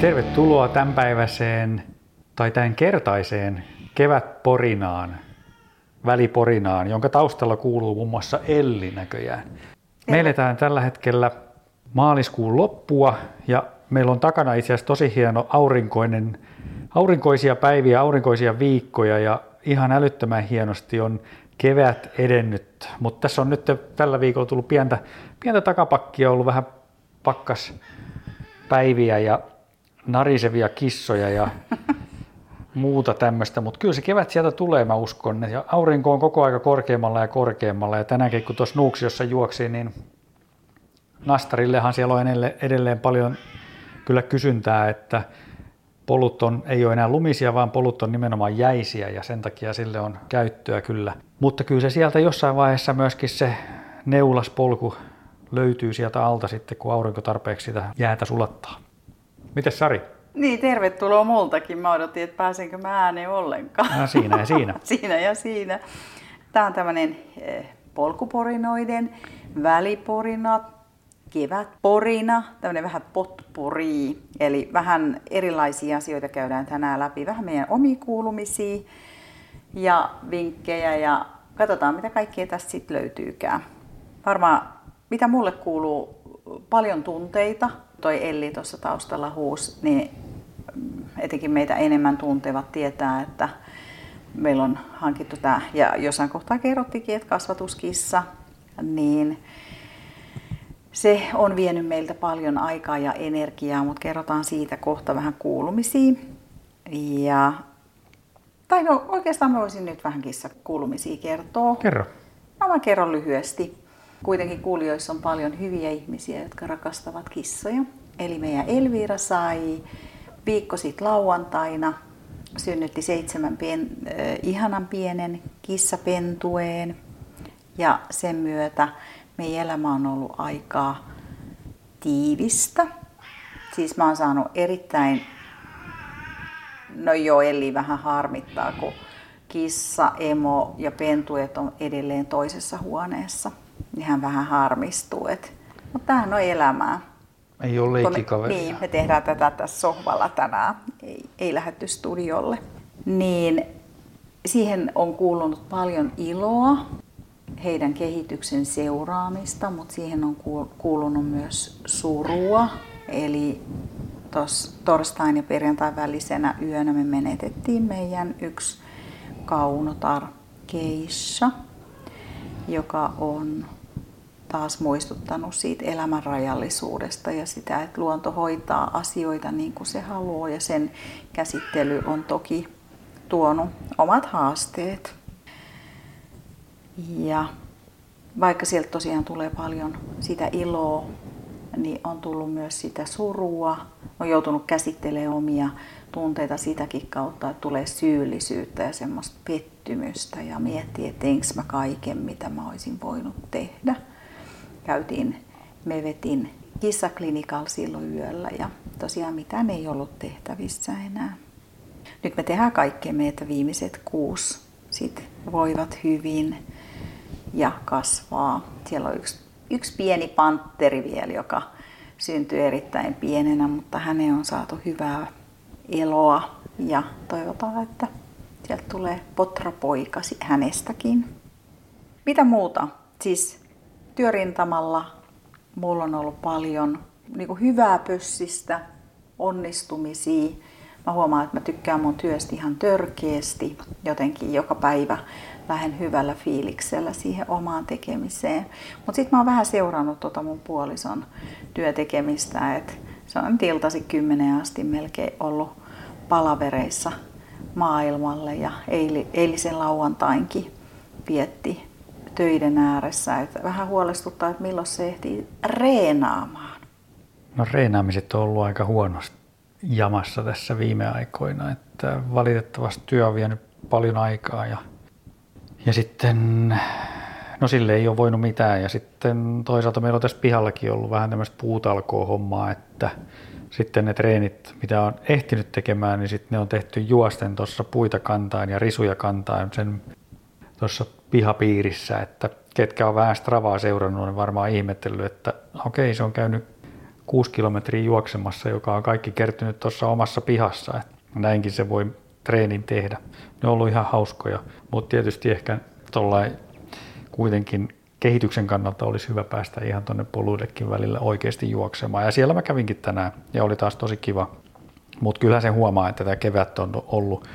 Tervetuloa tämänpäiväiseen tai tämän kertaiseen kevätporinaan, väliporinaan, jonka taustalla kuuluu muun muassa Elli näköjään. Me eletään tällä hetkellä maaliskuun loppua ja meillä on takana itse asiassa tosi hieno aurinkoinen, aurinkoisia päiviä, aurinkoisia viikkoja ja ihan älyttömän hienosti on kevät edennyt. Mutta tässä on nyt tällä viikolla tullut pientä, pientä takapakkia, ollut vähän pakkas päiviä ja narisevia kissoja ja muuta tämmöistä, mutta kyllä se kevät sieltä tulee, mä uskon. Ja aurinko on koko aika korkeammalla ja korkeammalla. Ja tänäänkin, kun tuossa Nuuksiossa juoksi, niin Nastarillehan siellä on edelleen paljon kyllä kysyntää, että polut on, ei ole enää lumisia, vaan polut on nimenomaan jäisiä ja sen takia sille on käyttöä kyllä. Mutta kyllä se sieltä jossain vaiheessa myöskin se neulaspolku löytyy sieltä alta sitten, kun aurinko tarpeeksi sitä jäätä sulattaa. Mites Sari? Niin, tervetuloa multakin. Mä odotin, että pääsenkö mä ääneen ollenkaan. No, siinä ja siinä. siinä ja siinä. Tämä on tämmöinen eh, polkuporinoiden väliporina, kevätporina, tämmöinen vähän potpuri. Eli vähän erilaisia asioita käydään tänään läpi. Vähän meidän omi kuulumisia ja vinkkejä ja katsotaan, mitä kaikkea tästä sitten löytyykään. Varmaan, mitä mulle kuuluu, paljon tunteita, toi Elli tuossa taustalla huus, niin etenkin meitä enemmän tuntevat tietää, että meillä on hankittu tämä, ja jossain kohtaa kerrottikin, että kasvatuskissa, niin se on vienyt meiltä paljon aikaa ja energiaa, mutta kerrotaan siitä kohta vähän kuulumisia. Ja, tai no oikeastaan mä voisin nyt vähän kissa kuulumisia kertoa. Kerro. No mä kerron lyhyesti. Kuitenkin kuulijoissa on paljon hyviä ihmisiä, jotka rakastavat kissoja. Eli meidän Elvira sai viikko sitten lauantaina, synnytti seitsemän pien, äh, ihanan pienen kissapentueen. Ja sen myötä meidän elämä on ollut aika tiivistä. Siis mä oon saanut erittäin, no joo, Elli vähän harmittaa, kun kissa, emo ja pentuet on edelleen toisessa huoneessa niin hän vähän harmistuu. Et, mutta tämähän on elämää. Ei ole leikkikaveria. niin, me tehdään tätä tässä sohvalla tänään, ei, ei lähdetty studiolle. Niin siihen on kuulunut paljon iloa, heidän kehityksen seuraamista, mutta siihen on kuulunut myös surua. Eli tuossa torstain ja perjantain välisenä yönä me menetettiin meidän yksi kaunotar Keissa, joka on taas muistuttanut siitä elämän rajallisuudesta ja sitä, että luonto hoitaa asioita niin kuin se haluaa ja sen käsittely on toki tuonut omat haasteet. Ja vaikka sieltä tosiaan tulee paljon sitä iloa, niin on tullut myös sitä surua. On joutunut käsittelemään omia tunteita sitäkin kautta, että tulee syyllisyyttä ja semmoista pettymystä ja miettii, että teinkö mä kaiken, mitä mä olisin voinut tehdä käytiin Mevetin kissaklinikalla silloin yöllä ja tosiaan mitään ei ollut tehtävissä enää. Nyt me tehdään kaikkemme, että viimeiset kuusi sit voivat hyvin ja kasvaa. Siellä on yksi, yksi pieni pantteri vielä, joka syntyi erittäin pienenä, mutta häneen on saatu hyvää eloa ja toivotaan, että sieltä tulee potrapoika hänestäkin. Mitä muuta? Siis työrintamalla mulla on ollut paljon niin kuin hyvää pössistä, onnistumisia. Mä huomaan, että mä tykkään mun työstä ihan törkeästi. Jotenkin joka päivä lähden hyvällä fiiliksellä siihen omaan tekemiseen. Mutta sitten mä oon vähän seurannut tota mun puolison työtekemistä. Et se on iltasi kymmenen asti melkein ollut palavereissa maailmalle ja eilisen lauantainkin vietti töiden ääressä. Että vähän huolestuttaa, että milloin se ehtii reenaamaan. No reenaamiset on ollut aika huonosti jamassa tässä viime aikoina, että valitettavasti työ on vienyt paljon aikaa ja, ja sitten no sille ei ole voinut mitään ja sitten toisaalta meillä on tässä pihallakin ollut vähän tämmöistä puutalkoa hommaa, että sitten ne treenit, mitä on ehtinyt tekemään, niin sitten ne on tehty juosten tuossa puita kantain ja risuja kantain sen tuossa pihapiirissä, että ketkä on vähän Stravaa seurannut, on varmaan ihmetellyt, että okei, se on käynyt kuusi kilometriä juoksemassa, joka on kaikki kertynyt tuossa omassa pihassa. Että näinkin se voi treenin tehdä. Ne on ollut ihan hauskoja, mutta tietysti ehkä tuollain kuitenkin kehityksen kannalta olisi hyvä päästä ihan tuonne poluillekin välillä oikeasti juoksemaan. Ja siellä mä kävinkin tänään ja oli taas tosi kiva. Mutta kyllä se huomaa, että tämä kevät on ollut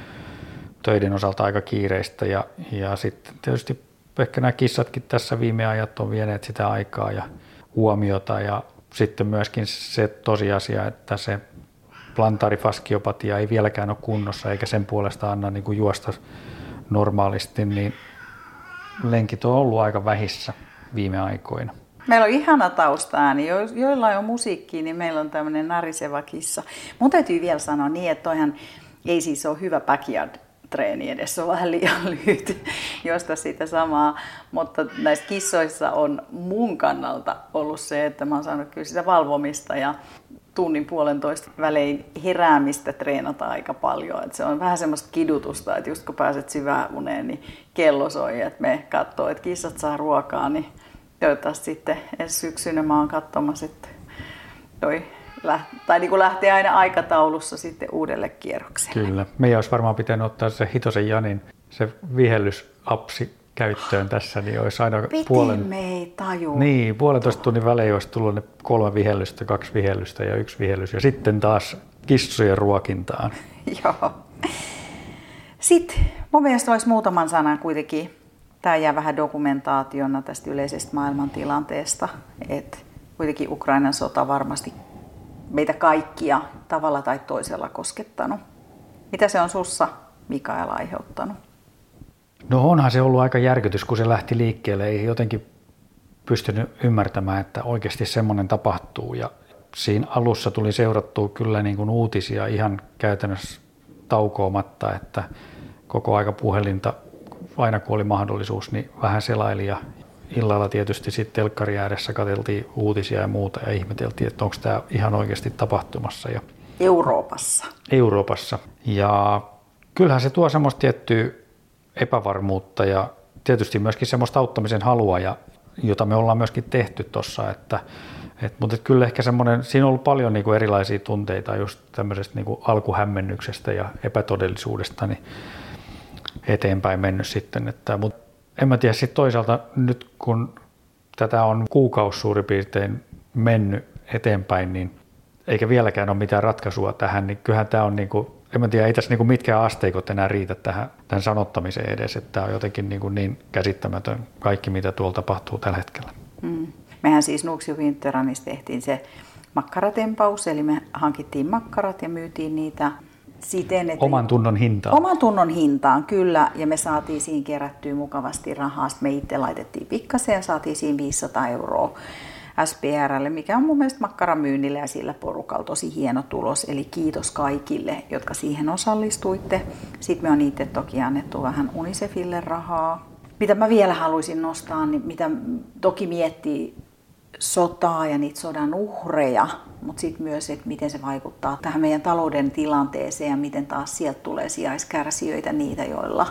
töiden osalta aika kiireistä ja, ja sitten tietysti ehkä nämä kissatkin tässä viime ajat on vieneet sitä aikaa ja huomiota ja sitten myöskin se tosiasia, että se plantaarifaskiopatia ei vieläkään ole kunnossa eikä sen puolesta anna niin kuin juosta normaalisti, niin lenkit on ollut aika vähissä viime aikoina. Meillä on ihana taustaääni, jo, joilla on musiikki, niin meillä on tämmöinen nariseva kissa. Mun täytyy vielä sanoa niin, että toihan ei siis ole hyvä backyard treeni edes, on vähän liian lyhyt josta sitä samaa, mutta näissä kissoissa on mun kannalta ollut se, että mä oon saanut kyllä sitä valvomista ja tunnin puolentoista välein heräämistä treenata aika paljon. Et se on vähän semmoista kidutusta, että just kun pääset syvään uneen, niin kello soi, että me katsoo, että kissat saa ruokaa, niin toivottavasti sitten ensi syksynä mä oon katsomassa, että toi tai niin kuin lähtee aina aikataulussa sitten uudelle kierrokselle. Kyllä. Meidän olisi varmaan pitänyt ottaa se Hitosen Janin se vihellysapsi käyttöön tässä, niin olisi aina Piti puolen... me ei taju. Niin, puolentoista tunnin välein olisi tullut ne kolme vihellystä, kaksi vihellystä ja yksi vihellys. Ja sitten taas kissojen ruokintaan. Joo. Sitten mun mielestä olisi muutaman sanan kuitenkin, tämä jää vähän dokumentaationa tästä yleisestä maailmantilanteesta, että kuitenkin Ukrainan sota varmasti meitä kaikkia tavalla tai toisella koskettanut. Mitä se on sussa, Mikael, aiheuttanut? No onhan se ollut aika järkytys, kun se lähti liikkeelle. Ei jotenkin pystynyt ymmärtämään, että oikeasti semmoinen tapahtuu. Ja siinä alussa tuli seurattua kyllä niin kuin uutisia ihan käytännössä taukoomatta, että koko aika puhelinta aina kun oli mahdollisuus, niin vähän selaili ja illalla tietysti sitten telkkari ääressä katseltiin uutisia ja muuta ja ihmeteltiin, että onko tämä ihan oikeasti tapahtumassa. Ja Euroopassa. Euroopassa. Ja kyllähän se tuo semmoista tiettyä epävarmuutta ja tietysti myöskin semmoista auttamisen halua, ja, jota me ollaan myöskin tehty tuossa, että et, mutta et kyllä ehkä semmoinen, siinä on ollut paljon niin kuin erilaisia tunteita just tämmöisestä niin kuin alkuhämmennyksestä ja epätodellisuudesta niin eteenpäin mennyt sitten. Että, mutta en mä tiedä sitten toisaalta nyt kun tätä on kuukausi suurin piirtein mennyt eteenpäin, niin eikä vieläkään ole mitään ratkaisua tähän, niin kyllähän tämä on niin kuin, en mä tiedä, ei tässä niin kuin mitkään asteikot enää riitä tähän, tämän sanottamiseen edes, että tämä on jotenkin niin, kuin niin käsittämätön kaikki, mitä tuolla tapahtuu tällä hetkellä. Mm. Mehän siis Nuuksio Winteranissa tehtiin se makkaratempaus, eli me hankittiin makkarat ja myytiin niitä siten, että... Oman tunnon hintaan. Oman tunnon hintaan, kyllä. Ja me saatiin siinä kerättyä mukavasti rahaa. Sitten me itse laitettiin pikkasen ja saatiin siinä 500 euroa SPRlle, mikä on mun mielestä makkaramyynnillä ja sillä porukalla tosi hieno tulos. Eli kiitos kaikille, jotka siihen osallistuitte. Sitten me on itse toki annettu vähän Unicefille rahaa. Mitä mä vielä haluaisin nostaa, niin mitä toki miettii sotaa ja niitä sodan uhreja, mutta sitten myös, että miten se vaikuttaa tähän meidän talouden tilanteeseen ja miten taas sieltä tulee sijaiskärsijöitä, niitä, joilla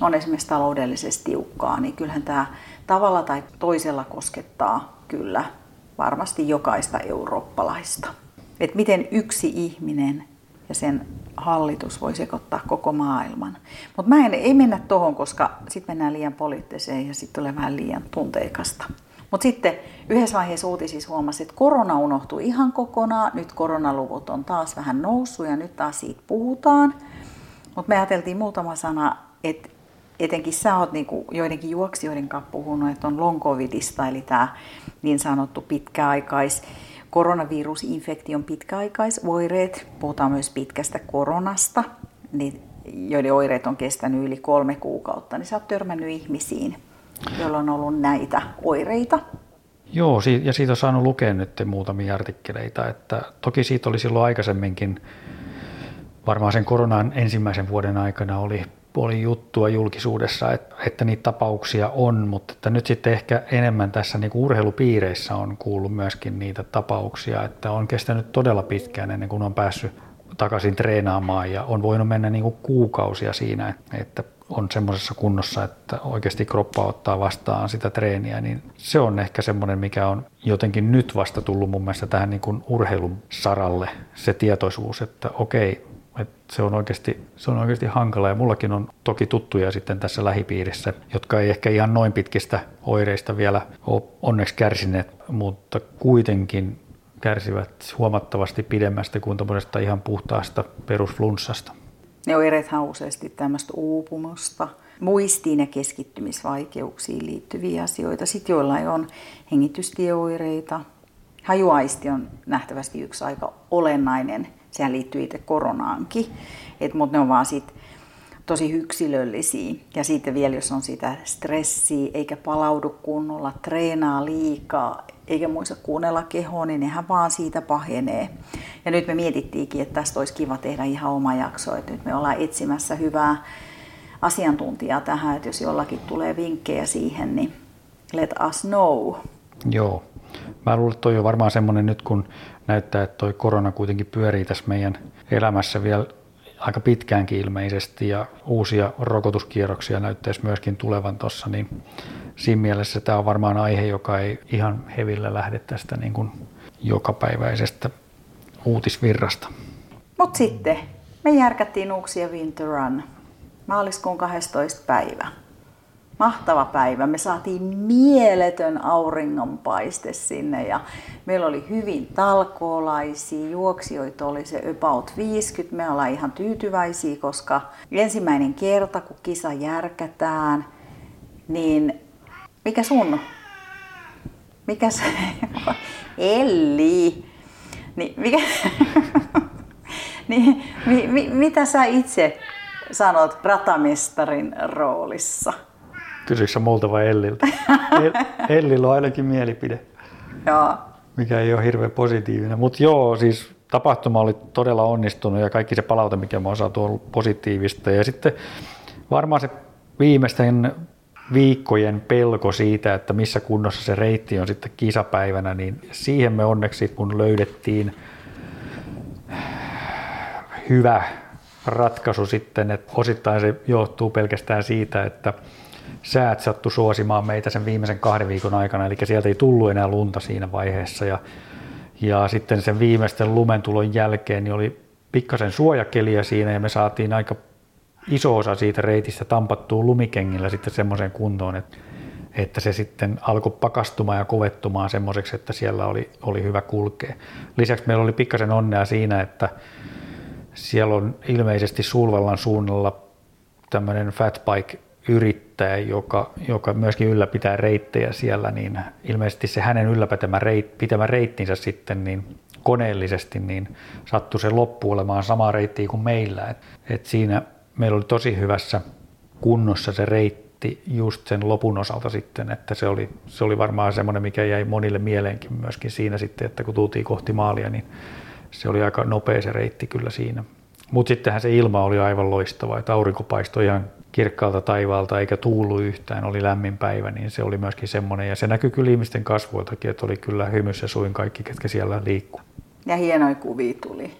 on esimerkiksi taloudellisesti tiukkaa, niin kyllähän tämä tavalla tai toisella koskettaa kyllä varmasti jokaista eurooppalaista. Et miten yksi ihminen ja sen hallitus voi sekoittaa koko maailman. Mutta mä en, ei mennä tuohon, koska sitten mennään liian poliittiseen ja sitten tulee vähän liian tunteikasta. Mutta sitten yhdessä vaiheessa uutisissa huomasi, että korona unohtui ihan kokonaan. Nyt koronaluvut on taas vähän noussut ja nyt taas siitä puhutaan. Mutta me ajateltiin muutama sana, että etenkin sä oot niinku joidenkin juoksijoiden kanssa puhunut, että on long covidista, eli tämä niin sanottu pitkäaikais koronavirusinfektion pitkäaikaisoireet. Puhutaan myös pitkästä koronasta, niin joiden oireet on kestänyt yli kolme kuukautta, niin sä oot törmännyt ihmisiin, joilla on ollut näitä oireita. Joo, ja siitä on saanut lukea nyt muutamia artikkeleita, että toki siitä oli silloin aikaisemminkin, varmaan sen koronan ensimmäisen vuoden aikana oli, oli juttua julkisuudessa, että, että niitä tapauksia on, mutta että nyt sitten ehkä enemmän tässä niin kuin urheilupiireissä on kuullut myöskin niitä tapauksia, että on kestänyt todella pitkään ennen kuin on päässyt takaisin treenaamaan ja on voinut mennä niin kuin kuukausia siinä, että on semmoisessa kunnossa, että oikeasti kroppa ottaa vastaan sitä treeniä, niin se on ehkä semmoinen, mikä on jotenkin nyt vasta tullut mun mielestä tähän niin kuin urheilun saralle, se tietoisuus, että okei, että se on, oikeasti, se on oikeasti hankala ja mullakin on toki tuttuja sitten tässä lähipiirissä, jotka ei ehkä ihan noin pitkistä oireista vielä ole onneksi kärsineet, mutta kuitenkin kärsivät huomattavasti pidemmästä kuin ihan puhtaasta perusflunssasta. Ne oireethan on useasti tämmöistä uupumusta, muistiin ja keskittymisvaikeuksiin liittyviä asioita. Sitten joillain on hengitystieoireita. Hajuaisti on nähtävästi yksi aika olennainen. Sehän liittyy itse koronaankin, mutta ne on vaan sit tosi yksilöllisiä. Ja sitten vielä, jos on sitä stressiä, eikä palaudu kunnolla, treenaa liikaa, eikä muista kuunnella kehoa, niin nehän vaan siitä pahenee. Ja nyt me mietittiinkin, että tästä olisi kiva tehdä ihan oma jakso, että nyt me ollaan etsimässä hyvää asiantuntijaa tähän, että jos jollakin tulee vinkkejä siihen, niin let us know. Joo. Mä luulen, että toi on varmaan semmoinen nyt, kun näyttää, että toi korona kuitenkin pyörii tässä meidän elämässä vielä aika pitkäänkin ilmeisesti ja uusia rokotuskierroksia näyttäisi myöskin tulevan tuossa, niin siinä mielessä tämä on varmaan aihe, joka ei ihan hevillä lähde tästä niin kuin jokapäiväisestä uutisvirrasta. Mutta sitten me järkättiin Uuksia Winter Run maaliskuun 12. päivä. Mahtava päivä. Me saatiin mieletön auringonpaiste sinne ja meillä oli hyvin talkoolaisia. Juoksijoita oli se about 50. Me ollaan ihan tyytyväisiä, koska ensimmäinen kerta kun kisa järkätään, niin mikä sun? Mikä se? Elli. Niin, mikä? niin, mi, mi, mitä sä itse sanot ratamestarin roolissa? Kysyksä multa vai Elliltä? Ellillä on ainakin mielipide. Joo. Mikä ei ole hirveän positiivinen. Mutta joo, siis tapahtuma oli todella onnistunut ja kaikki se palaute, mikä mä oon saatu, on ollut positiivista. Ja sitten varmaan se viimeisten viikkojen pelko siitä, että missä kunnossa se reitti on sitten kisapäivänä, niin siihen me onneksi kun löydettiin hyvä ratkaisu sitten, että osittain se johtuu pelkästään siitä, että säät sattu suosimaan meitä sen viimeisen kahden viikon aikana, eli sieltä ei tullut enää lunta siinä vaiheessa ja, ja sitten sen viimeisten lumentulon jälkeen niin oli pikkasen suojakeliä siinä ja me saatiin aika iso osa siitä reitistä tampattua lumikengillä sitten semmoiseen kuntoon, että, että se sitten alkoi pakastumaan ja kovettumaan semmoiseksi, että siellä oli, oli hyvä kulkea. Lisäksi meillä oli pikkasen onnea siinä, että siellä on ilmeisesti Sulvallan suunnalla tämmöinen fatbike yrittäjä, joka, joka myöskin ylläpitää reittejä siellä, niin ilmeisesti se hänen ylläpitämä reit, pitämä reittinsä sitten niin koneellisesti niin sattui se loppu olemaan sama reitti kuin meillä. Et, et siinä meillä oli tosi hyvässä kunnossa se reitti just sen lopun osalta sitten, että se oli, se oli varmaan semmoinen, mikä jäi monille mieleenkin myöskin siinä sitten, että kun tultiin kohti maalia, niin se oli aika nopea se reitti kyllä siinä. Mutta sittenhän se ilma oli aivan loistava, että aurinko paistoi ihan kirkkaalta taivaalta eikä tuulu yhtään, oli lämmin päivä, niin se oli myöskin semmoinen. Ja se näkyy kyllä ihmisten kasvoiltakin, että oli kyllä hymyssä suin kaikki, ketkä siellä liikkuu. Ja hienoja kuvia tuli.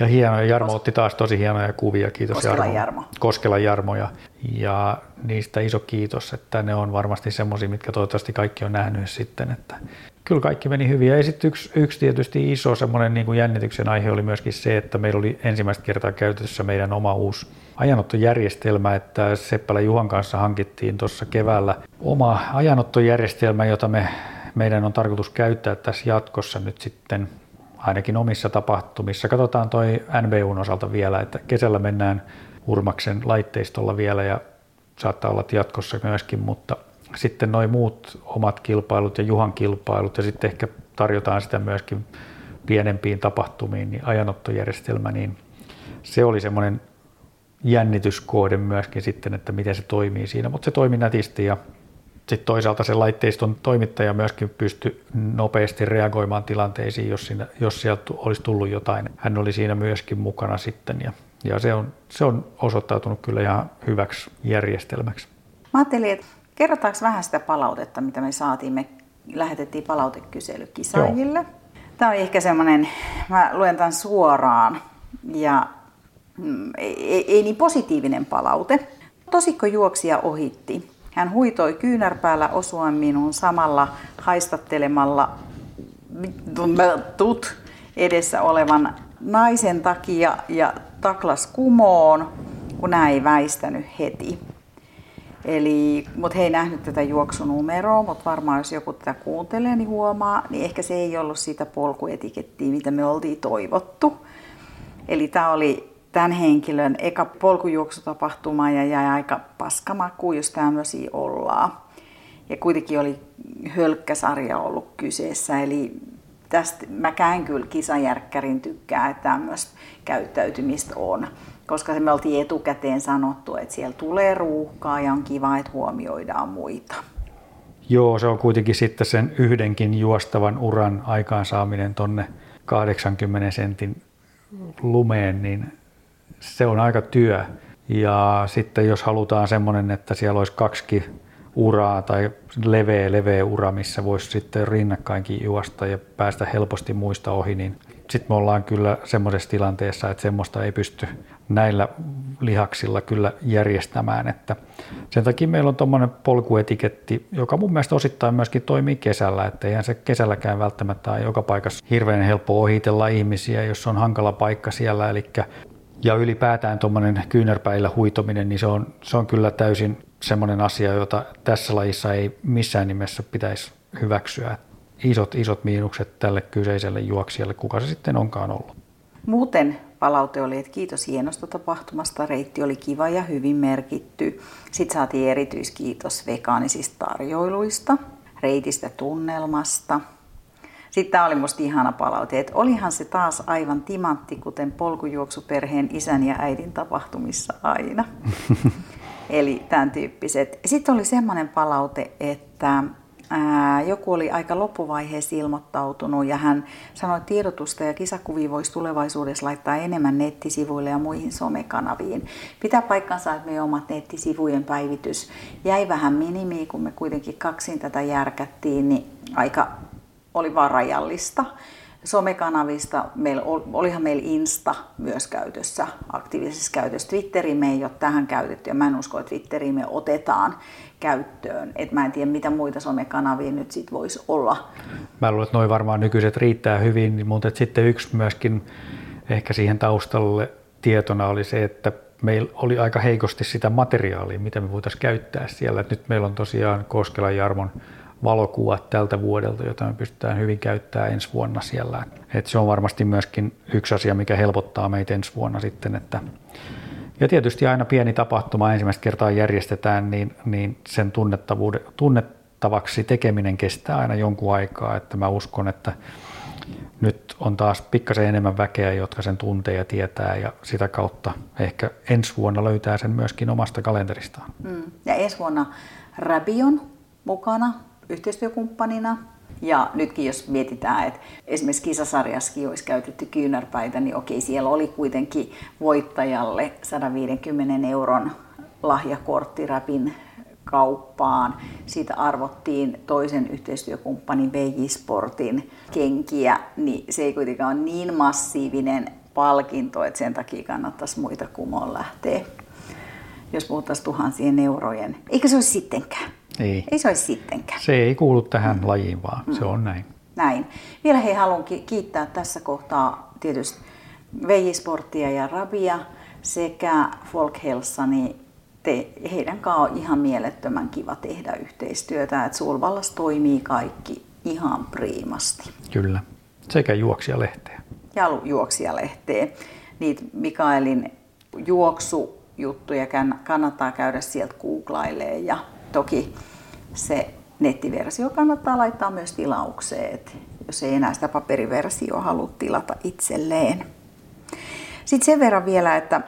Ja hienoja, Jarmo Kos- otti taas tosi hienoja kuvia, kiitos Koskela Jarmo. Jarmo. Koskela Jarmo ja, ja niistä iso kiitos, että ne on varmasti semmoisia, mitkä toivottavasti kaikki on nähnyt sitten, että kyllä kaikki meni hyvin. Ja sitten yksi, yksi tietysti iso semmoinen niin kuin jännityksen aihe oli myöskin se, että meillä oli ensimmäistä kertaa käytössä meidän oma uusi ajanottojärjestelmä, että Seppälä Juhan kanssa hankittiin tuossa keväällä oma ajanottojärjestelmä, jota me, meidän on tarkoitus käyttää tässä jatkossa nyt sitten ainakin omissa tapahtumissa. Katsotaan toi NBUn osalta vielä, että kesällä mennään Urmaksen laitteistolla vielä ja saattaa olla jatkossa myöskin, mutta sitten noin muut omat kilpailut ja Juhan kilpailut ja sitten ehkä tarjotaan sitä myöskin pienempiin tapahtumiin, niin ajanottojärjestelmä, niin se oli semmoinen jännityskohde myöskin sitten, että miten se toimii siinä, mutta se toimi nätisti ja sitten toisaalta se laitteiston toimittaja myöskin pystyi nopeasti reagoimaan tilanteisiin, jos, siinä, jos sieltä olisi tullut jotain. Hän oli siinä myöskin mukana sitten ja, ja se, on, se on osoittautunut kyllä ihan hyväksi järjestelmäksi. Mä ajattelin, että kerrotaanko vähän sitä palautetta, mitä me saatiin. Me lähetettiin palautekysely kisaajille. Joo. Tämä on ehkä semmoinen, mä luen tämän suoraan ja mm, ei, ei niin positiivinen palaute. Tosikko juoksija ohitti. Hän huitoi kyynärpäällä osua minun samalla haistattelemalla tut edessä olevan naisen takia ja taklas kumoon, kun hän ei väistänyt heti. Eli, mutta he ei nähnyt tätä juoksunumeroa, mutta varmaan jos joku tätä kuuntelee, niin huomaa, niin ehkä se ei ollut sitä polkuetikettiä, mitä me oltiin toivottu. Eli tämä oli tämän henkilön eka polkujuoksutapahtuma ja jäi aika paskamaku, jos tämmöisiä ollaan. Ja kuitenkin oli hölkkäsarja ollut kyseessä, eli tästä käyn kyllä kisajärkkärin tykkää, että tämmöistä käyttäytymistä on. Koska me oltiin etukäteen sanottu, että siellä tulee ruuhkaa ja on kiva, että huomioidaan muita. Joo, se on kuitenkin sitten sen yhdenkin juostavan uran aikaansaaminen tonne 80 sentin lumeen, niin se on aika työ. Ja sitten jos halutaan semmoinen, että siellä olisi kaksi uraa tai leveä, leveä ura, missä voisi sitten rinnakkainkin juosta ja päästä helposti muista ohi, niin sitten me ollaan kyllä semmoisessa tilanteessa, että semmoista ei pysty näillä lihaksilla kyllä järjestämään. Että sen takia meillä on tuommoinen polkuetiketti, joka mun mielestä osittain myöskin toimii kesällä, että eihän se kesälläkään välttämättä ole joka paikassa hirveän helppo ohitella ihmisiä, jos on hankala paikka siellä. Eli ja ylipäätään tuommoinen kyynärpäillä huitominen, niin se on, se on kyllä täysin semmoinen asia, jota tässä lajissa ei missään nimessä pitäisi hyväksyä. Isot, isot miinukset tälle kyseiselle juoksijalle, kuka se sitten onkaan ollut. Muuten palaute oli, että kiitos hienosta tapahtumasta, reitti oli kiva ja hyvin merkitty. Sitten saatiin erityiskiitos vegaanisista tarjoiluista, reitistä tunnelmasta – sitten tämä oli musta ihana palaute, että olihan se taas aivan timantti, kuten polkujuoksuperheen isän ja äidin tapahtumissa aina. Eli tämän tyyppiset. Sitten oli semmoinen palaute, että joku oli aika loppuvaiheessa ilmoittautunut ja hän sanoi, että tiedotusta ja kisakuvia voisi tulevaisuudessa laittaa enemmän nettisivuille ja muihin somekanaviin. Pitää paikkansa, että meidän omat nettisivujen päivitys jäi vähän minimiin, kun me kuitenkin kaksin tätä järkättiin, niin aika oli vaan rajallista. Somekanavista, meillä, olihan meillä Insta myös käytössä, aktiivisessa käytössä. Twitteri me ei ole tähän käytetty ja mä en usko, että Twitteri me otetaan käyttöön. Et mä en tiedä, mitä muita somekanavia nyt sit voisi olla. Mä luulen, että noin varmaan nykyiset riittää hyvin, mutta sitten yksi myöskin ehkä siihen taustalle tietona oli se, että meillä oli aika heikosti sitä materiaalia, mitä me voitaisiin käyttää siellä. nyt meillä on tosiaan Koskelan Jarmon valokuvat tältä vuodelta, jota me pystytään hyvin käyttämään ensi vuonna siellä. Et se on varmasti myöskin yksi asia, mikä helpottaa meitä ensi vuonna sitten. Että ja tietysti aina pieni tapahtuma ensimmäistä kertaa järjestetään, niin, niin sen tunnettavaksi tekeminen kestää aina jonkun aikaa. Että mä uskon, että nyt on taas pikkasen enemmän väkeä, jotka sen tuntee ja tietää ja sitä kautta ehkä ensi vuonna löytää sen myöskin omasta kalenteristaan. Mm. Ja ensi vuonna Rabion mukana yhteistyökumppanina. Ja nytkin jos mietitään, että esimerkiksi kisasarjassakin olisi käytetty kyynärpäitä, niin okei, siellä oli kuitenkin voittajalle 150 euron lahjakortti Rapin kauppaan. Siitä arvottiin toisen yhteistyökumppanin VJ Sportin kenkiä, niin se ei kuitenkaan ole niin massiivinen palkinto, että sen takia kannattaisi muita kumoon lähteä, jos puhuttaisiin tuhansien eurojen. Eikä se olisi sittenkään. Ei. Ei se olisi sittenkään. Se ei kuulu tähän mm. lajiin, vaan mm. se on näin. Näin. Vielä he haluan kiittää tässä kohtaa tietysti Veijisporttia ja Rabia sekä Folk Helsani. Te, heidän kanssa on ihan mielettömän kiva tehdä yhteistyötä, että Sulvallas toimii kaikki ihan priimasti. Kyllä, sekä juoksijalehteä. Ja juoksijalehteä. Niitä Mikaelin juoksujuttuja kannattaa käydä sieltä googlailemaan ja toki se nettiversio kannattaa laittaa myös tilaukseen, jos ei enää sitä paperiversiota halua tilata itselleen. Sitten sen verran vielä, että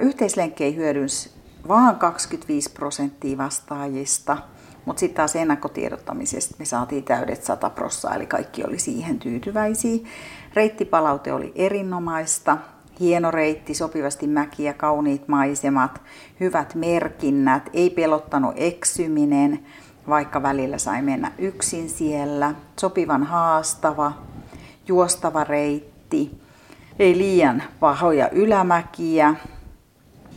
yhteislenkkejä hyödynsi vain 25 prosenttia vastaajista. Mutta sitten taas ennakkotiedottamisesta me saatiin täydet 100 prossaa, eli kaikki oli siihen tyytyväisiä. Reittipalaute oli erinomaista. Hieno reitti, sopivasti mäkiä, kauniit maisemat, hyvät merkinnät, ei pelottanut eksyminen, vaikka välillä sai mennä yksin siellä. Sopivan haastava, juostava reitti, ei liian pahoja ylämäkiä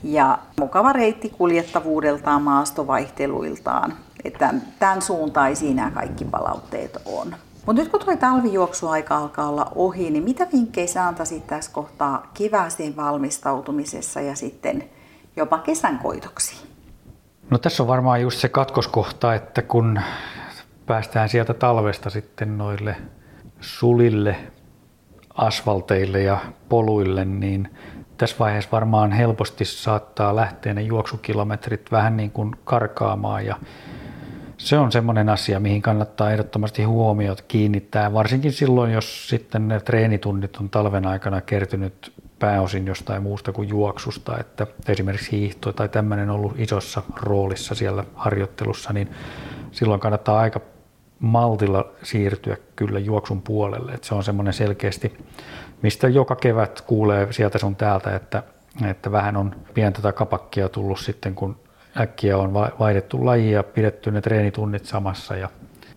ja mukava reitti kuljettavuudeltaan, maastovaihteluiltaan. Että tämän suuntaisia nämä kaikki palautteet on. Mutta nyt kun tuo talvijuoksuaika alkaa olla ohi, niin mitä vinkkejä sä antaisit tässä kohtaa kevääseen valmistautumisessa ja sitten jopa kesän koitoksiin? No tässä on varmaan just se katkoskohta, että kun päästään sieltä talvesta sitten noille sulille, asfalteille ja poluille, niin tässä vaiheessa varmaan helposti saattaa lähteä ne juoksukilometrit vähän niin kuin karkaamaan ja se on semmoinen asia, mihin kannattaa ehdottomasti huomiot kiinnittää, varsinkin silloin, jos sitten ne treenitunnit on talven aikana kertynyt pääosin jostain muusta kuin juoksusta, että esimerkiksi hiihto tai tämmöinen on ollut isossa roolissa siellä harjoittelussa, niin silloin kannattaa aika maltilla siirtyä kyllä juoksun puolelle. Että se on semmoinen selkeästi, mistä joka kevät kuulee sieltä sun täältä, että, että vähän on pientä takapakkia tullut sitten, kun äkkiä on vaihdettu lajia pidetty ne treenitunnit samassa ja,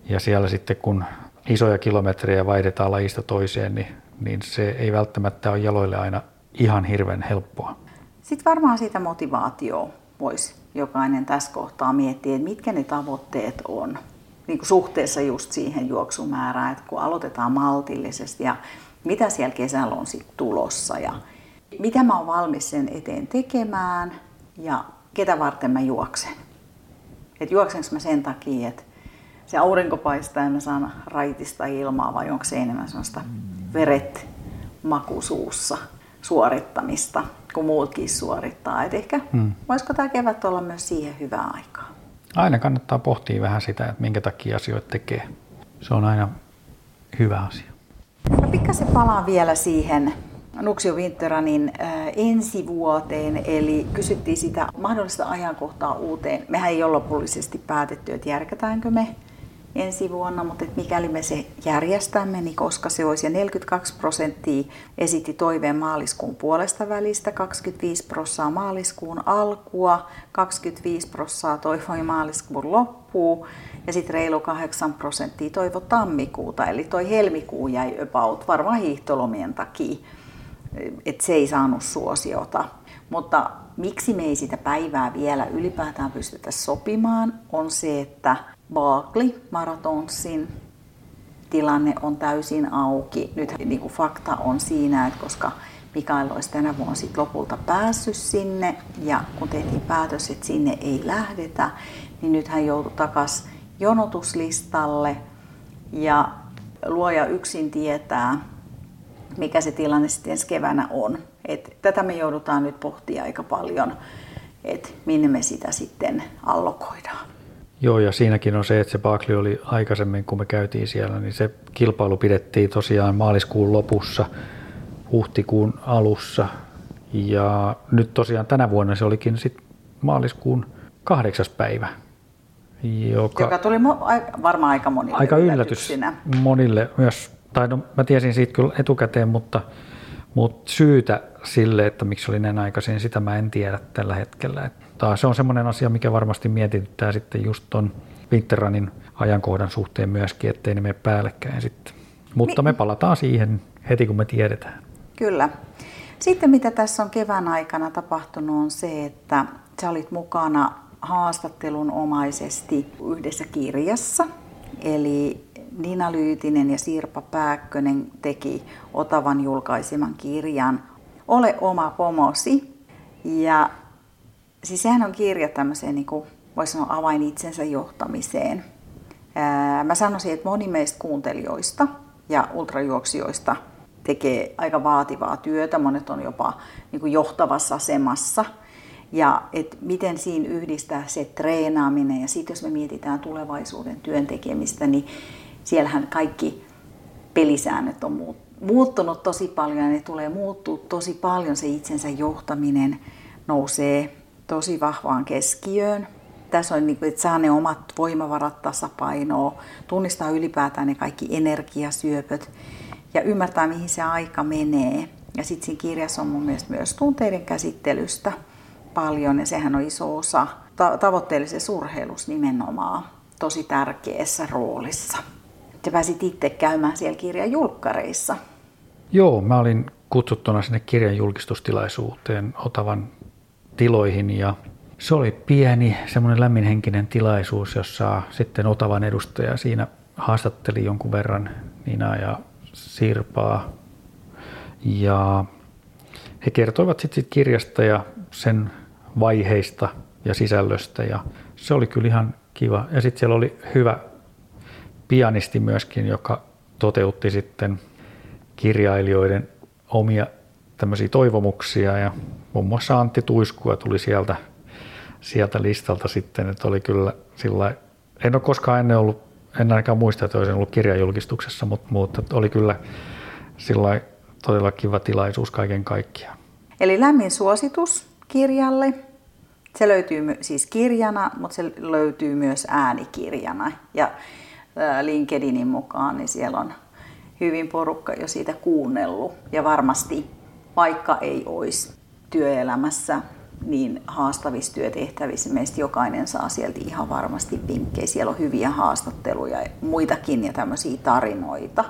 ja siellä sitten kun isoja kilometrejä vaihdetaan lajista toiseen, niin, niin se ei välttämättä ole jaloille aina ihan hirveän helppoa. Sitten varmaan siitä motivaatio voisi jokainen tässä kohtaa miettiä, että mitkä ne tavoitteet on niin kuin suhteessa just siihen juoksumäärään, että kun aloitetaan maltillisesti ja mitä siellä kesällä on sitten tulossa ja mitä mä oon valmis sen eteen tekemään ja ketä varten mä juoksen. Että juoksenko mä sen takia, että se aurinko paistaa ja mä saan raitista ilmaa vai onko se enemmän sellaista veret makusuussa suorittamista, kun muutkin suorittaa. Et ehkä hmm. voisiko tämä kevät olla myös siihen hyvää aikaa? Aina kannattaa pohtia vähän sitä, että minkä takia asioita tekee. Se on aina hyvä asia. No pikkasen palaan vielä siihen Nuksio Winteranin äh, ensi vuoteen, eli kysyttiin sitä mahdollista ajankohtaa uuteen. Mehän ei ole lopullisesti päätetty, että järkätäänkö me ensi vuonna, mutta että mikäli me se järjestämme, niin koska se olisi, ja 42 prosenttia esitti toiveen maaliskuun puolesta välistä, 25 prosenttia maaliskuun alkua, 25 prosenttia toivoi maaliskuun loppuun, ja sitten reilu 8 prosenttia toivo tammikuuta, eli toi helmikuu jäi about, varmaan hiihtolomien takia, että se ei saanut suosiota. Mutta miksi me ei sitä päivää vielä ylipäätään pystytä sopimaan, on se, että Barkley Marathonsin tilanne on täysin auki. Nyt niin kuin fakta on siinä, että koska Mikael olisi tänä vuonna sit lopulta päässyt sinne ja kun tehtiin päätös, että sinne ei lähdetä, niin nyt hän joutui takaisin jonotuslistalle ja luoja yksin tietää, mikä se tilanne sitten ensi keväänä on. Et tätä me joudutaan nyt pohtia aika paljon, että minne me sitä sitten allokoidaan. Joo, ja siinäkin on se, että se Barkley oli aikaisemmin, kun me käytiin siellä, niin se kilpailu pidettiin tosiaan maaliskuun lopussa, huhtikuun alussa. Ja nyt tosiaan tänä vuonna se olikin sitten maaliskuun kahdeksas päivä. Joka, joka tuli mo- varmaan aika monille Aika yllätys monille myös. Tai no, mä tiesin siitä kyllä etukäteen, mutta, mutta syytä sille, että miksi oli näin aikaisin, sitä mä en tiedä tällä hetkellä. Mutta se on semmoinen asia, mikä varmasti mietityttää sitten just ton Winterrunin ajankohdan suhteen myöskin, ettei ne mene päällekkäin sitten. Mutta me palataan siihen heti, kun me tiedetään. Kyllä. Sitten mitä tässä on kevään aikana tapahtunut on se, että sä olit mukana haastattelun omaisesti yhdessä kirjassa. Eli Nina Lyytinen ja Sirpa Pääkkönen teki Otavan julkaiseman kirjan Ole oma pomosi. Ja siis sehän on kirja tämmöiseen, niin kuin voisi sanoa, avain itsensä johtamiseen. Mä sanoisin, että moni meistä kuuntelijoista ja ultrajuoksijoista tekee aika vaativaa työtä. Monet on jopa niin kuin johtavassa asemassa. Ja et miten siinä yhdistää se treenaaminen ja sitten jos me mietitään tulevaisuuden työntekemistä, niin siellähän kaikki pelisäännöt on muuttunut tosi paljon ja ne tulee muuttua tosi paljon. Se itsensä johtaminen nousee tosi vahvaan keskiöön. tässä on, niin kuin, että saa ne omat voimavarat tasapainoa, tunnistaa ylipäätään ne kaikki energiasyöpöt ja ymmärtää, mihin se aika menee. Ja sitten siinä kirjassa on mun mielestä myös tunteiden käsittelystä paljon, ja sehän on iso osa ta- tavoitteellisessa urheilussa nimenomaan tosi tärkeässä roolissa. Ja pääsit itse käymään siellä kirjan julkkareissa. Joo, mä olin kutsuttuna sinne kirjan julkistustilaisuuteen Otavan tiloihin ja se oli pieni, semmoinen lämminhenkinen tilaisuus, jossa sitten Otavan edustaja siinä haastatteli jonkun verran Nina ja Sirpaa. Ja he kertoivat sitten sit kirjasta ja sen vaiheista ja sisällöstä ja se oli kyllä ihan kiva. Ja sitten siellä oli hyvä pianisti myöskin, joka toteutti sitten kirjailijoiden omia tämmöisiä toivomuksia ja muun muassa Antti Tuiskua tuli sieltä, sieltä listalta sitten, että oli kyllä sillä en ole koskaan ennen ollut, en ainakaan muista, että olisin ollut kirjajulkistuksessa, mutta, mutta oli kyllä sillä todella kiva tilaisuus kaiken kaikkiaan. Eli lämmin suositus kirjalle. Se löytyy siis kirjana, mutta se löytyy myös äänikirjana. Ja LinkedInin mukaan, niin siellä on hyvin porukka jo siitä kuunnellut. Ja varmasti, vaikka ei olisi työelämässä niin haastavissa työtehtävissä, meistä jokainen saa sieltä ihan varmasti vinkkejä. Siellä on hyviä haastatteluja, muitakin ja tämmöisiä tarinoita.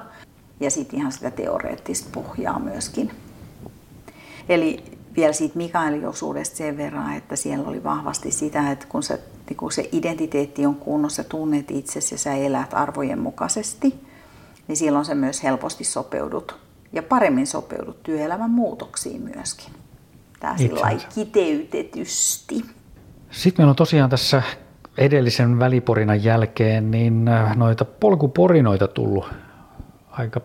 Ja sitten ihan sitä teoreettista pohjaa myöskin. Eli vielä siitä Mikaelin osuudesta sen verran, että siellä oli vahvasti sitä, että kun se, niin kun se identiteetti on kunnossa, tunnet itsesi ja sä elät arvojen mukaisesti, niin silloin se myös helposti sopeudut ja paremmin sopeudut työelämän muutoksiin myöskin. Tämä sillä kiteytetysti. Sitten meillä on tosiaan tässä edellisen väliporinan jälkeen niin äh, noita polkuporinoita tullut aika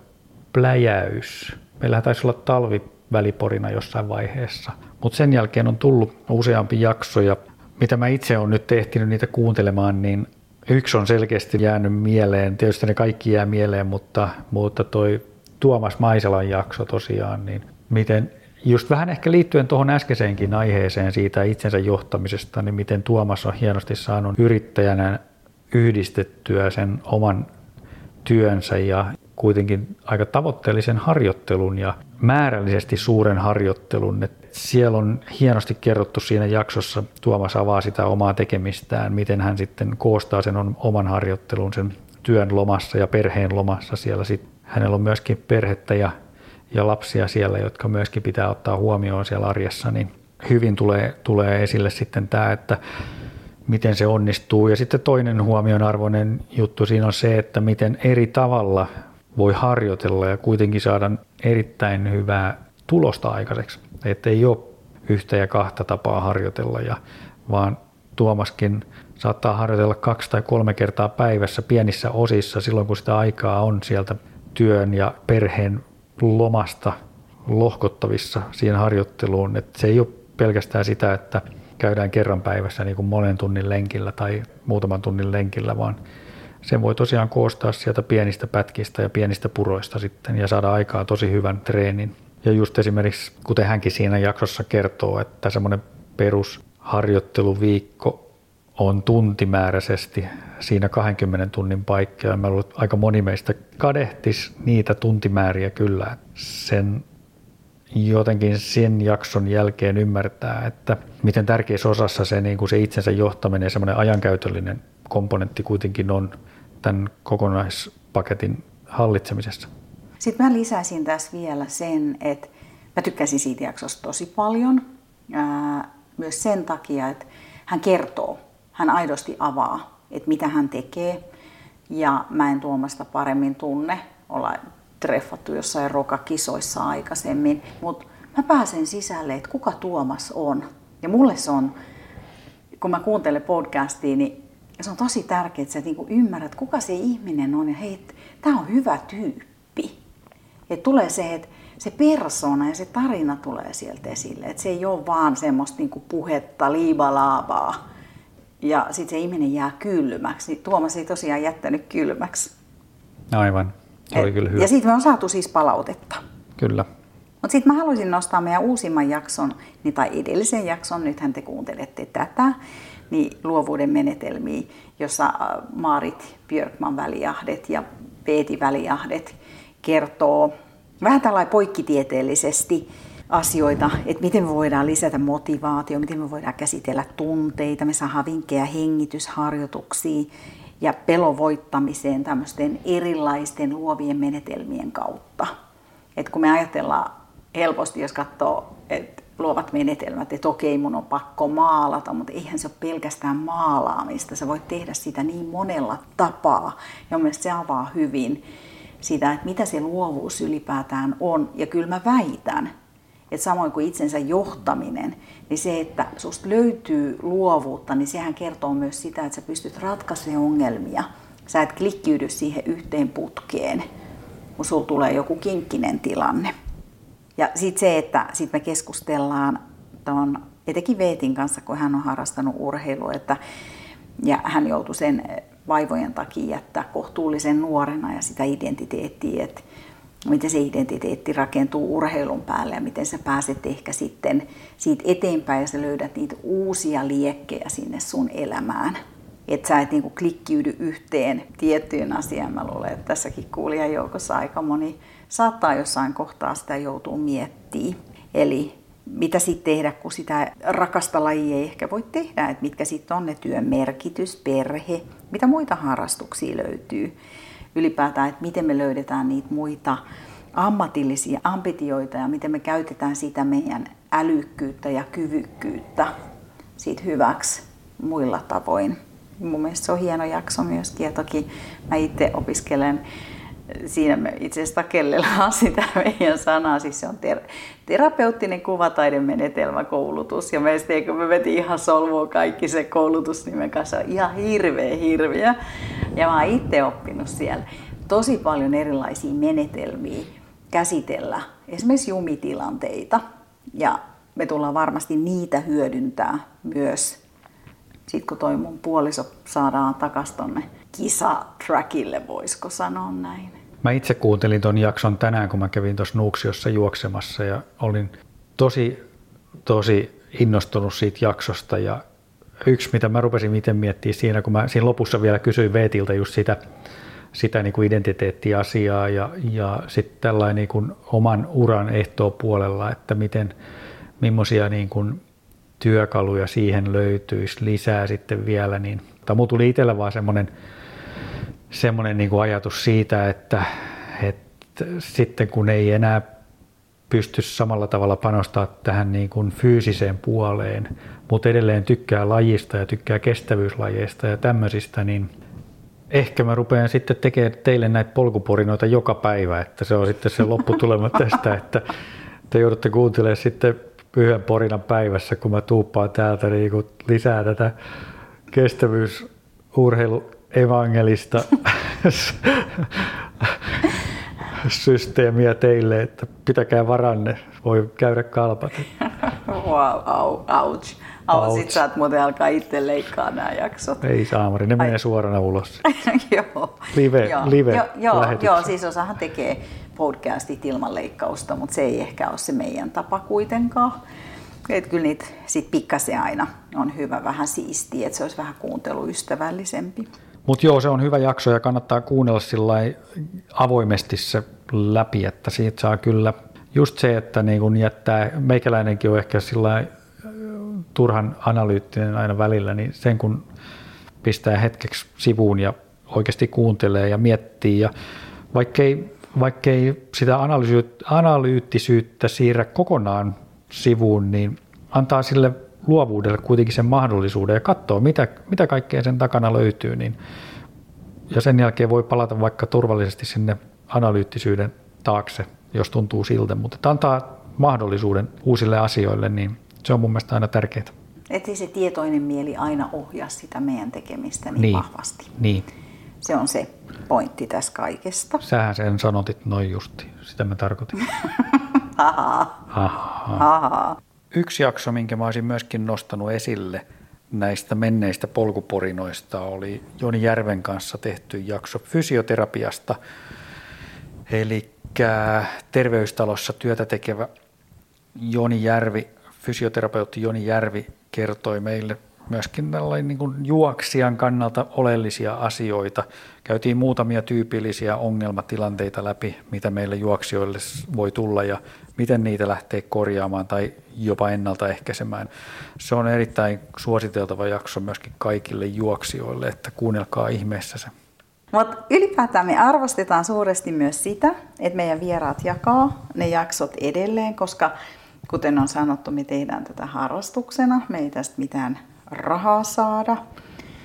pläjäys. Meillä taisi olla talviväliporina jossain vaiheessa, mutta sen jälkeen on tullut useampi jakso ja mitä mä itse olen nyt ehtinyt niitä kuuntelemaan, niin yksi on selkeästi jäänyt mieleen. Tietysti ne kaikki jää mieleen, mutta, mutta toi Tuomas Maiselan jakso tosiaan, niin miten just vähän ehkä liittyen tuohon äskeiseenkin aiheeseen siitä itsensä johtamisesta, niin miten Tuomas on hienosti saanut yrittäjänä yhdistettyä sen oman työnsä ja kuitenkin aika tavoitteellisen harjoittelun ja määrällisesti suuren harjoittelun. Siellä on hienosti kerrottu siinä jaksossa, Tuomas avaa sitä omaa tekemistään, miten hän sitten koostaa sen oman harjoittelun sen työn lomassa ja perheen lomassa. Siellä sit, hänellä on myöskin perhettä ja, ja lapsia siellä, jotka myöskin pitää ottaa huomioon siellä arjessa, niin hyvin tulee, tulee esille sitten tämä, että miten se onnistuu. Ja sitten toinen huomionarvoinen juttu siinä on se, että miten eri tavalla voi harjoitella ja kuitenkin saada erittäin hyvää tulosta aikaiseksi. Että ei ole yhtä ja kahta tapaa harjoitella, ja, vaan Tuomaskin saattaa harjoitella kaksi tai kolme kertaa päivässä pienissä osissa silloin, kun sitä aikaa on sieltä työn ja perheen lomasta lohkottavissa siihen harjoitteluun. Että se ei ole pelkästään sitä, että käydään kerran päivässä niin kuin monen tunnin lenkillä tai muutaman tunnin lenkillä, vaan sen voi tosiaan koostaa sieltä pienistä pätkistä ja pienistä puroista sitten ja saada aikaa tosi hyvän treenin. Ja just esimerkiksi, kuten hänkin siinä jaksossa kertoo, että semmoinen perusharjoitteluviikko on tuntimääräisesti siinä 20 tunnin paikka. Ja mä luulen, että aika moni meistä kadehtis niitä tuntimääriä kyllä. Sen jotenkin sen jakson jälkeen ymmärtää, että miten tärkeässä osassa se, niin kuin se itsensä johtaminen ja semmoinen ajankäytöllinen komponentti kuitenkin on tämän kokonaispaketin hallitsemisessa. Sitten mä lisäisin tässä vielä sen, että mä tykkäsin siitä jaksosta tosi paljon. Ää, myös sen takia, että hän kertoo, hän aidosti avaa, että mitä hän tekee. Ja mä en Tuomasta paremmin tunne, olla treffattu jossain rokakisoissa aikaisemmin, mutta mä pääsen sisälle, että kuka Tuomas on. Ja mulle se on, kun mä kuuntelen podcastia, niin se on tosi tärkeää, että sä niinku ymmärrät, kuka se ihminen on ja hei, tämä on hyvä tyyppi. Että tulee se, että se persona ja se tarina tulee sieltä esille. Että se ei ole vaan semmoista niinku puhetta, liibalaavaa. Ja sitten se ihminen jää kylmäksi. Niin Tuomas ei tosiaan jättänyt kylmäksi. Aivan. Se oli kyllä hyvä. Ja sitten me on saatu siis palautetta. Kyllä. Mutta sitten mä haluaisin nostaa meidän uusimman jakson, niin tai edellisen jakson, nythän te kuuntelette tätä, niin luovuuden menetelmiä, jossa äh, Maarit Björkman välijahdet ja Peeti välijahdet kertoo vähän tällainen poikkitieteellisesti asioita, että miten me voidaan lisätä motivaatio, miten me voidaan käsitellä tunteita, me saadaan vinkkejä hengitysharjoituksiin ja pelovoittamiseen tämmöisten erilaisten luovien menetelmien kautta. Et kun me ajatellaan helposti, jos katsoo että luovat menetelmät, että okei, mun on pakko maalata, mutta eihän se ole pelkästään maalaamista. Sä voit tehdä sitä niin monella tapaa. Ja mielestäni se avaa hyvin sitä, että mitä se luovuus ylipäätään on. Ja kyllä mä väitän, että samoin kuin itsensä johtaminen, niin se, että susta löytyy luovuutta, niin sehän kertoo myös sitä, että sä pystyt ratkaisemaan ongelmia. Sä et klikkiydy siihen yhteen putkeen, kun sulla tulee joku kinkkinen tilanne. Ja sitten se, että sit me keskustellaan ton, etenkin Veetin kanssa, kun hän on harrastanut urheilua, että, ja hän joutui sen vaivojen takia jättää kohtuullisen nuorena ja sitä identiteettiä, että miten se identiteetti rakentuu urheilun päälle ja miten sä pääset ehkä sitten siitä eteenpäin ja sä löydät niitä uusia liekkejä sinne sun elämään. Että sä et niinku klikkiydy yhteen tiettyyn asiaan. Mä luulen, että tässäkin kuulijajoukossa aika moni saattaa jossain kohtaa sitä joutua miettimään. Eli mitä sitten tehdä, kun sitä rakasta lajia ei ehkä voi tehdä, että mitkä sitten on ne työn merkitys, perhe, mitä muita harrastuksia löytyy ylipäätään, että miten me löydetään niitä muita ammatillisia ambitioita ja miten me käytetään sitä meidän älykkyyttä ja kyvykkyyttä siitä hyväksi muilla tavoin. Mun mielestä se on hieno jakso myöskin ja toki mä itse opiskelen siinä me itse asiassa takellellaan sitä meidän sanaa, siis se on ter- terapeuttinen kuvataidemenetelmäkoulutus ja meistä kun me veti ihan solmua kaikki se koulutus nimen kanssa, on ihan hirveä hirviä. Ja mä oon itse oppinut siellä tosi paljon erilaisia menetelmiä käsitellä. Esimerkiksi jumitilanteita. Ja me tullaan varmasti niitä hyödyntää myös. Sitten kun toi mun puoliso saadaan takaisin tonne kisatrackille, voisiko sanoa näin. Mä itse kuuntelin ton jakson tänään, kun mä kävin tuossa Nuuksiossa juoksemassa ja olin tosi, tosi innostunut siitä jaksosta. Ja yksi, mitä mä rupesin miten miettimään siinä, kun mä siinä lopussa vielä kysyin Veetiltä just sitä, sitä niin kuin identiteettiasiaa ja, ja sitten tällainen niin kuin oman uran ehtoa puolella, että miten, millaisia niin kuin työkaluja siihen löytyisi lisää sitten vielä, niin mutta tuli itsellä vaan semmoinen semmoinen niin kuin ajatus siitä, että, että sitten kun ei enää pysty samalla tavalla panostaa tähän niin kuin fyysiseen puoleen, mutta edelleen tykkää lajista ja tykkää kestävyyslajeista ja tämmöisistä, niin ehkä mä rupean sitten tekemään teille näitä polkuporinoita joka päivä, että se on sitten se lopputulema tästä, että te joudutte kuuntelemaan sitten yhden porinan päivässä, kun mä tuuppaan täältä niin kuin lisää tätä kestävyysurheilu evangelista systeemiä teille, että pitäkää varanne, voi käydä kalpat. Wow, au, ouch. Au, sit saat muuten alkaa itse leikkaa nämä jaksot. Ei saamari, ne Ai. menee suorana ulos. joo. Live, joo, live joo, joo, joo, siis osahan tekee podcastit ilman leikkausta, mutta se ei ehkä ole se meidän tapa kuitenkaan. Että kyllä niitä sit pikkasen aina on hyvä vähän siistiä, että se olisi vähän kuunteluystävällisempi. Mutta joo, se on hyvä jakso ja kannattaa kuunnella sillä avoimesti se läpi, että siitä saa kyllä just se, että niin kun jättää, meikäläinenkin on ehkä sillä turhan analyyttinen aina välillä, niin sen kun pistää hetkeksi sivuun ja oikeasti kuuntelee ja miettii ja vaikkei, vaikkei sitä analyyttisyyttä siirrä kokonaan sivuun, niin antaa sille luovuudelle kuitenkin sen mahdollisuuden ja katsoa, mitä, mitä kaikkea sen takana löytyy. Niin, ja sen jälkeen voi palata vaikka turvallisesti sinne analyyttisyyden taakse, jos tuntuu siltä, mutta antaa mahdollisuuden uusille asioille, niin se on mun mielestä aina tärkeää. Että se tietoinen mieli aina ohjaa sitä meidän tekemistä niin, niin vahvasti. Niin. Se on se pointti tässä kaikesta. Sähän sen sanotit noin justi, sitä mä tarkoitin. Ahaa. Ahaa. Yksi jakso, minkä mä olisin myöskin nostanut esille näistä menneistä polkuporinoista, oli Joni Järven kanssa tehty jakso fysioterapiasta. Eli terveystalossa työtä tekevä Joni Järvi, fysioterapeutti Joni Järvi kertoi meille myöskin tällainen niin kuin juoksijan kannalta oleellisia asioita. Käytiin muutamia tyypillisiä ongelmatilanteita läpi, mitä meille juoksijoille voi tulla ja miten niitä lähtee korjaamaan tai jopa ennaltaehkäisemään. Se on erittäin suositeltava jakso myöskin kaikille juoksijoille, että kuunnelkaa ihmeessä se. Mutta ylipäätään me arvostetaan suuresti myös sitä, että meidän vieraat jakaa ne jaksot edelleen, koska kuten on sanottu, me tehdään tätä harrastuksena, me ei tästä mitään rahaa saada,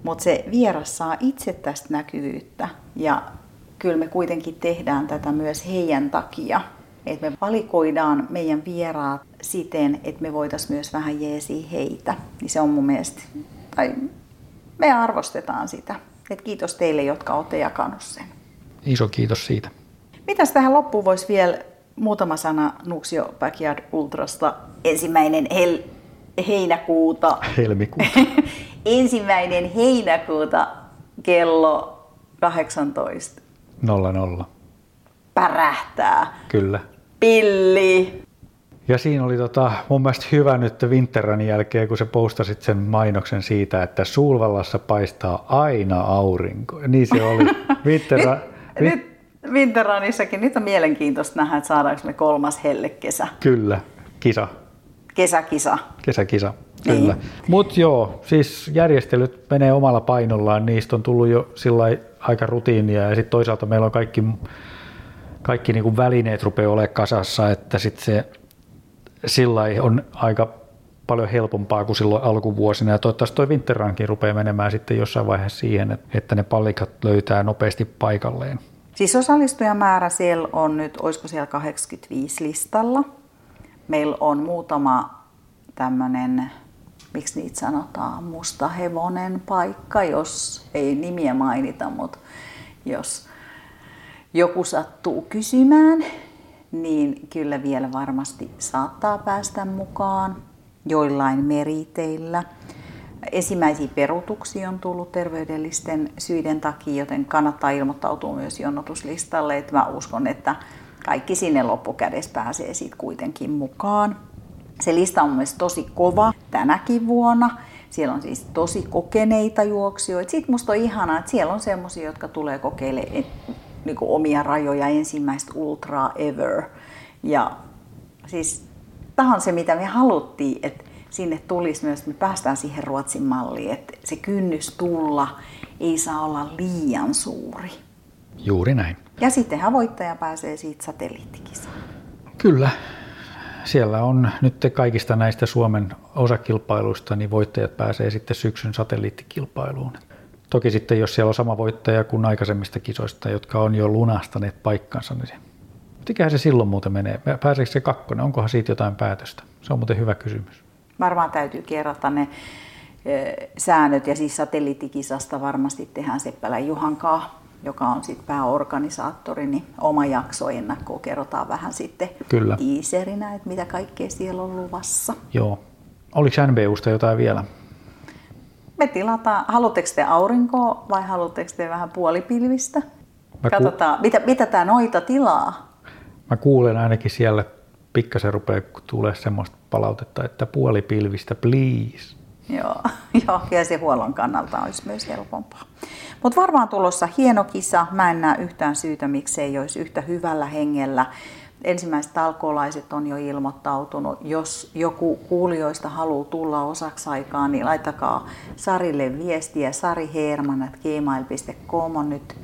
mutta se vieras saa itse tästä näkyvyyttä ja kyllä me kuitenkin tehdään tätä myös heidän takia. Että me valikoidaan meidän vieraat siten, että me voitaisiin myös vähän jeesiä heitä. Niin se on mun mielestä, tai me arvostetaan sitä. Et kiitos teille, jotka olette jakanut sen. Iso kiitos siitä. Mitäs tähän loppuun voisi vielä muutama sana Nuksio Backyard Ultrasta. Ensimmäinen hel- heinäkuuta. Helmikuuta. Ensimmäinen heinäkuuta kello 18. 00. Pärähtää. Kyllä. Pilli. Ja siinä oli tota, mun mielestä hyvä nyt Winterranin jälkeen, kun sä postasit sen mainoksen siitä, että Sulvallassa paistaa aina aurinko. Ja niin se oli. Winterra, nyt, nyt Winterranissakin nyt on mielenkiintoista nähdä, että saadaanko me kolmas hellekesä. Kyllä, kisa. Kesäkisa. Kesäkisa, kyllä. Niin. Mutta joo, siis järjestelyt menee omalla painollaan, niistä on tullut jo sillä aika rutiinia ja sitten toisaalta meillä on kaikki, kaikki niinku välineet rupeaa olemaan kasassa, että sitten se sillä on aika paljon helpompaa kuin silloin alkuvuosina. Ja toivottavasti tuo Winterrankin rupeaa menemään sitten jossain vaiheessa siihen, että ne pallikat löytää nopeasti paikalleen. Siis osallistujamäärä siellä on nyt, olisiko siellä 85 listalla. Meillä on muutama tämmöinen, miksi niitä sanotaan, musta hevonen paikka, jos ei nimiä mainita, mutta jos joku sattuu kysymään, niin kyllä vielä varmasti saattaa päästä mukaan joillain meriteillä. Ensimmäisiä perutuksia on tullut terveydellisten syiden takia, joten kannattaa ilmoittautua myös jonotuslistalle. Että mä uskon, että kaikki sinne loppukädessä pääsee sitten kuitenkin mukaan. Se lista on myös tosi kova tänäkin vuonna. Siellä on siis tosi kokeneita juoksijoita. Sitten musta on ihanaa, että siellä on semmoisia, jotka tulee kokeilemaan niin omia rajoja ensimmäistä ultraa ever. Ja siis tämä on se, mitä me haluttiin, että sinne tulisi myös, että me päästään siihen Ruotsin malliin, että se kynnys tulla ei saa olla liian suuri. Juuri näin. Ja sittenhän voittaja pääsee siitä satelliittikisaan. Kyllä. Siellä on nyt kaikista näistä Suomen osakilpailuista, niin voittajat pääsee sitten syksyn satelliittikilpailuun. Toki sitten, jos siellä on sama voittaja kuin aikaisemmista kisoista, jotka on jo lunastaneet paikkansa, niin Mikähän se silloin muuten menee? Pääseekö se kakkonen? Onkohan siitä jotain päätöstä? Se on muuten hyvä kysymys. Varmaan täytyy kerrata ne säännöt ja siis satelliittikisasta varmasti tehdään Seppälä Juhankaa, joka on sitten pääorganisaattori, niin oma jakso ennakkoon kerrotaan vähän sitten Kyllä. tiiserinä, että mitä kaikkea siellä on luvassa. Joo. Oliko NBUsta jotain vielä? Me tilataan, haluatteko te aurinkoa vai haluatteko te vähän puolipilvistä? Mä Katsotaan, ku... mitä, mitä tämä noita tilaa? Mä kuulen ainakin siellä pikkasen rupeaa tulee semmoista palautetta, että puolipilvistä please. Joo, joo, ja se huollon kannalta olisi myös helpompaa. Mutta varmaan tulossa hieno kisa. Mä en näe yhtään syytä, miksei olisi yhtä hyvällä hengellä. Ensimmäiset talkoolaiset on jo ilmoittautunut. Jos joku kuulijoista haluaa tulla osaksi aikaa, niin laittakaa Sarille viestiä. Sari gmail.com on nyt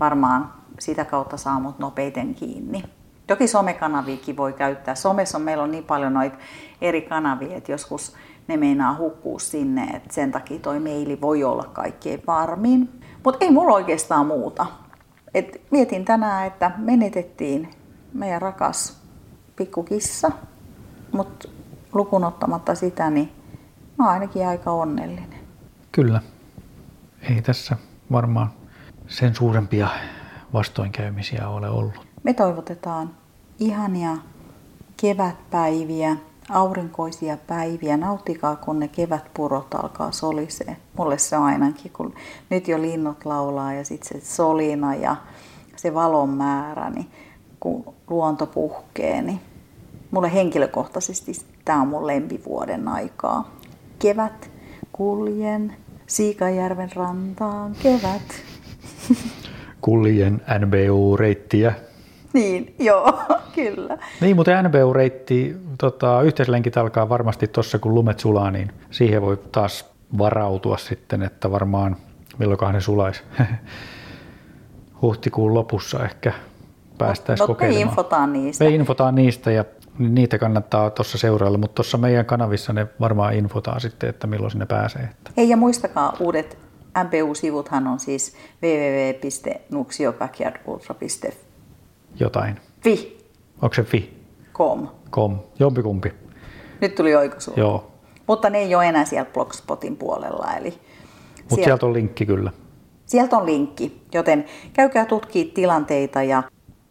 varmaan sitä kautta saa mut nopeiten kiinni. Toki somekanaviikin voi käyttää. Somessa on, meillä on niin paljon noita eri kanavia, että joskus ne meinaa hukkuu sinne, että sen takia toi meili voi olla kaikkein varmin. Mutta ei mulla oikeastaan muuta. Et mietin tänään, että menetettiin meidän rakas pikkukissa, mutta lukunottamatta sitä, niin mä oon ainakin aika onnellinen. Kyllä. Ei tässä varmaan sen suurempia vastoinkäymisiä ole ollut. Me toivotetaan ihania kevätpäiviä, aurinkoisia päiviä. Nauttikaa, kun ne kevätpurot alkaa solisee. Mulle se on ainakin, kun nyt jo linnut laulaa ja sitten se solina ja se valon määrä, niin kun luonto puhkee, niin mulle henkilökohtaisesti tämä on mun lempivuoden aikaa. Kevät kuljen Siikajärven rantaan kevät. Kuljen NBU-reittiä. Niin, joo, kyllä. Niin, mutta NBU-reitti, tota, yhteislenkit alkaa varmasti tuossa, kun lumet sulaa, niin siihen voi taas varautua sitten, että varmaan milloinkaan ne sulaisi. Huhtikuun lopussa ehkä päästäisiin no, kokeilemaan. Me infotaan niistä. Me infotaan niistä ja niitä kannattaa tuossa seurailla, mutta tuossa meidän kanavissa ne varmaan infotaan sitten, että milloin sinne pääsee. Että. Hei ja muistakaa uudet MPU-sivuthan on siis www.nuxiobackyardultra.fi. Jotain. Fi. Onko se fi? Com. Com. Jompikumpi. Nyt tuli oikaisu. Joo. Mutta ne ei ole enää siellä Blogspotin puolella. Eli Mutta sieltä... sieltä on linkki kyllä. Sieltä on linkki, joten käykää tutkii tilanteita ja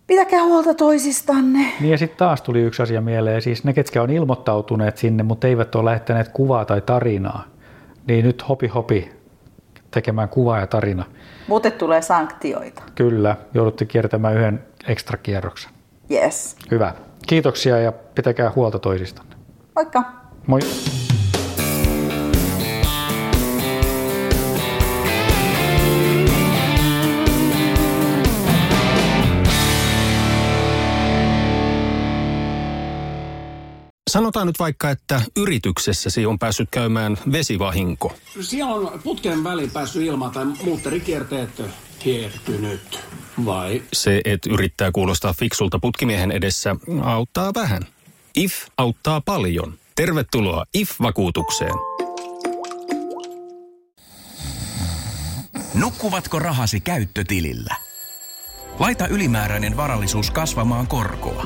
pitäkää huolta toisistanne. Niin ja sitten taas tuli yksi asia mieleen, siis ne, ketkä on ilmoittautuneet sinne, mutta eivät ole lähettäneet kuvaa tai tarinaa, niin nyt hopi hopi tekemään kuvaa ja tarina. Muuten tulee sanktioita. Kyllä, joudutte kiertämään yhden ekstra kierroksen. Yes. Hyvä. Kiitoksia ja pitäkää huolta toisistanne. Moikka. Moi. Sanotaan nyt vaikka, että yrityksessäsi on päässyt käymään vesivahinko. Siellä on putken väliin päässyt ilma tai muutterikierteet hiertynyt. Vai? Se, että yrittää kuulostaa fiksulta putkimiehen edessä, auttaa vähän. IF auttaa paljon. Tervetuloa IF-vakuutukseen. Nukkuvatko rahasi käyttötilillä? Laita ylimääräinen varallisuus kasvamaan korkoa.